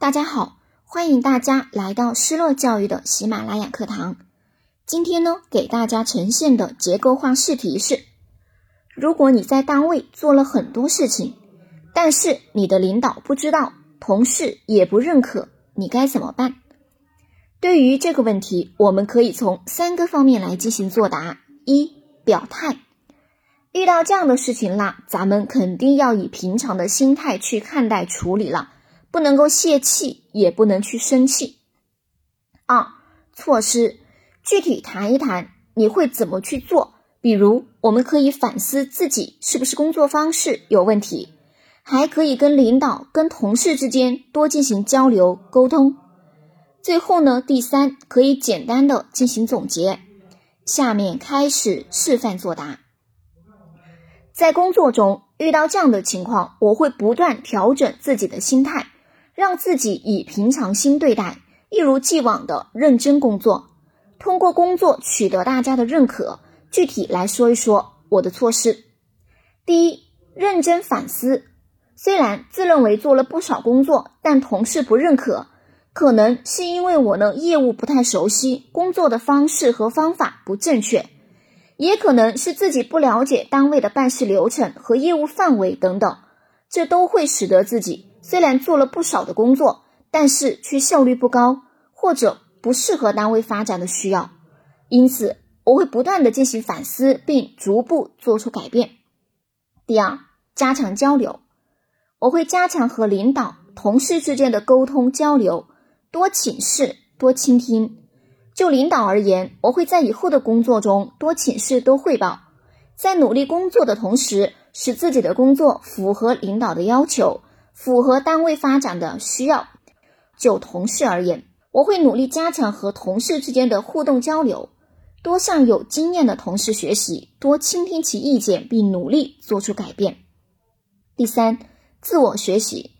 大家好，欢迎大家来到施乐教育的喜马拉雅课堂。今天呢，给大家呈现的结构化试题是：如果你在单位做了很多事情，但是你的领导不知道，同事也不认可，你该怎么办？对于这个问题，我们可以从三个方面来进行作答：一、表态。遇到这样的事情啦，咱们肯定要以平常的心态去看待处理了。不能够泄气，也不能去生气。二、措施具体谈一谈，你会怎么去做？比如，我们可以反思自己是不是工作方式有问题，还可以跟领导、跟同事之间多进行交流沟通。最后呢，第三，可以简单的进行总结。下面开始示范作答。在工作中遇到这样的情况，我会不断调整自己的心态。让自己以平常心对待，一如既往的认真工作，通过工作取得大家的认可。具体来说一说我的措施：第一，认真反思。虽然自认为做了不少工作，但同事不认可，可能是因为我呢业务不太熟悉，工作的方式和方法不正确，也可能是自己不了解单位的办事流程和业务范围等等，这都会使得自己。虽然做了不少的工作，但是却效率不高，或者不适合单位发展的需要，因此我会不断的进行反思，并逐步做出改变。第二，加强交流，我会加强和领导、同事之间的沟通交流，多请示，多倾听。就领导而言，我会在以后的工作中多请示、多汇报，在努力工作的同时，使自己的工作符合领导的要求。符合单位发展的需要。就同事而言，我会努力加强和同事之间的互动交流，多向有经验的同事学习，多倾听其意见，并努力做出改变。第三，自我学习，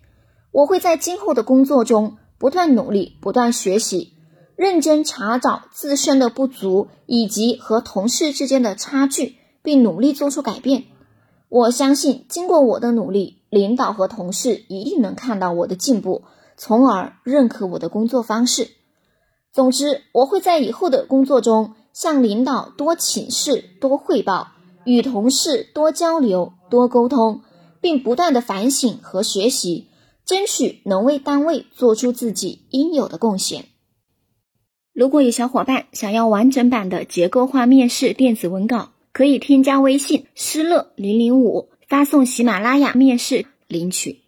我会在今后的工作中不断努力，不断学习，认真查找自身的不足以及和同事之间的差距，并努力做出改变。我相信，经过我的努力。领导和同事一定能看到我的进步，从而认可我的工作方式。总之，我会在以后的工作中向领导多请示、多汇报，与同事多交流、多沟通，并不断的反省和学习，争取能为单位做出自己应有的贡献。如果有小伙伴想要完整版的结构化面试电子文稿，可以添加微信“施乐零零五”。发送喜马拉雅面试领取。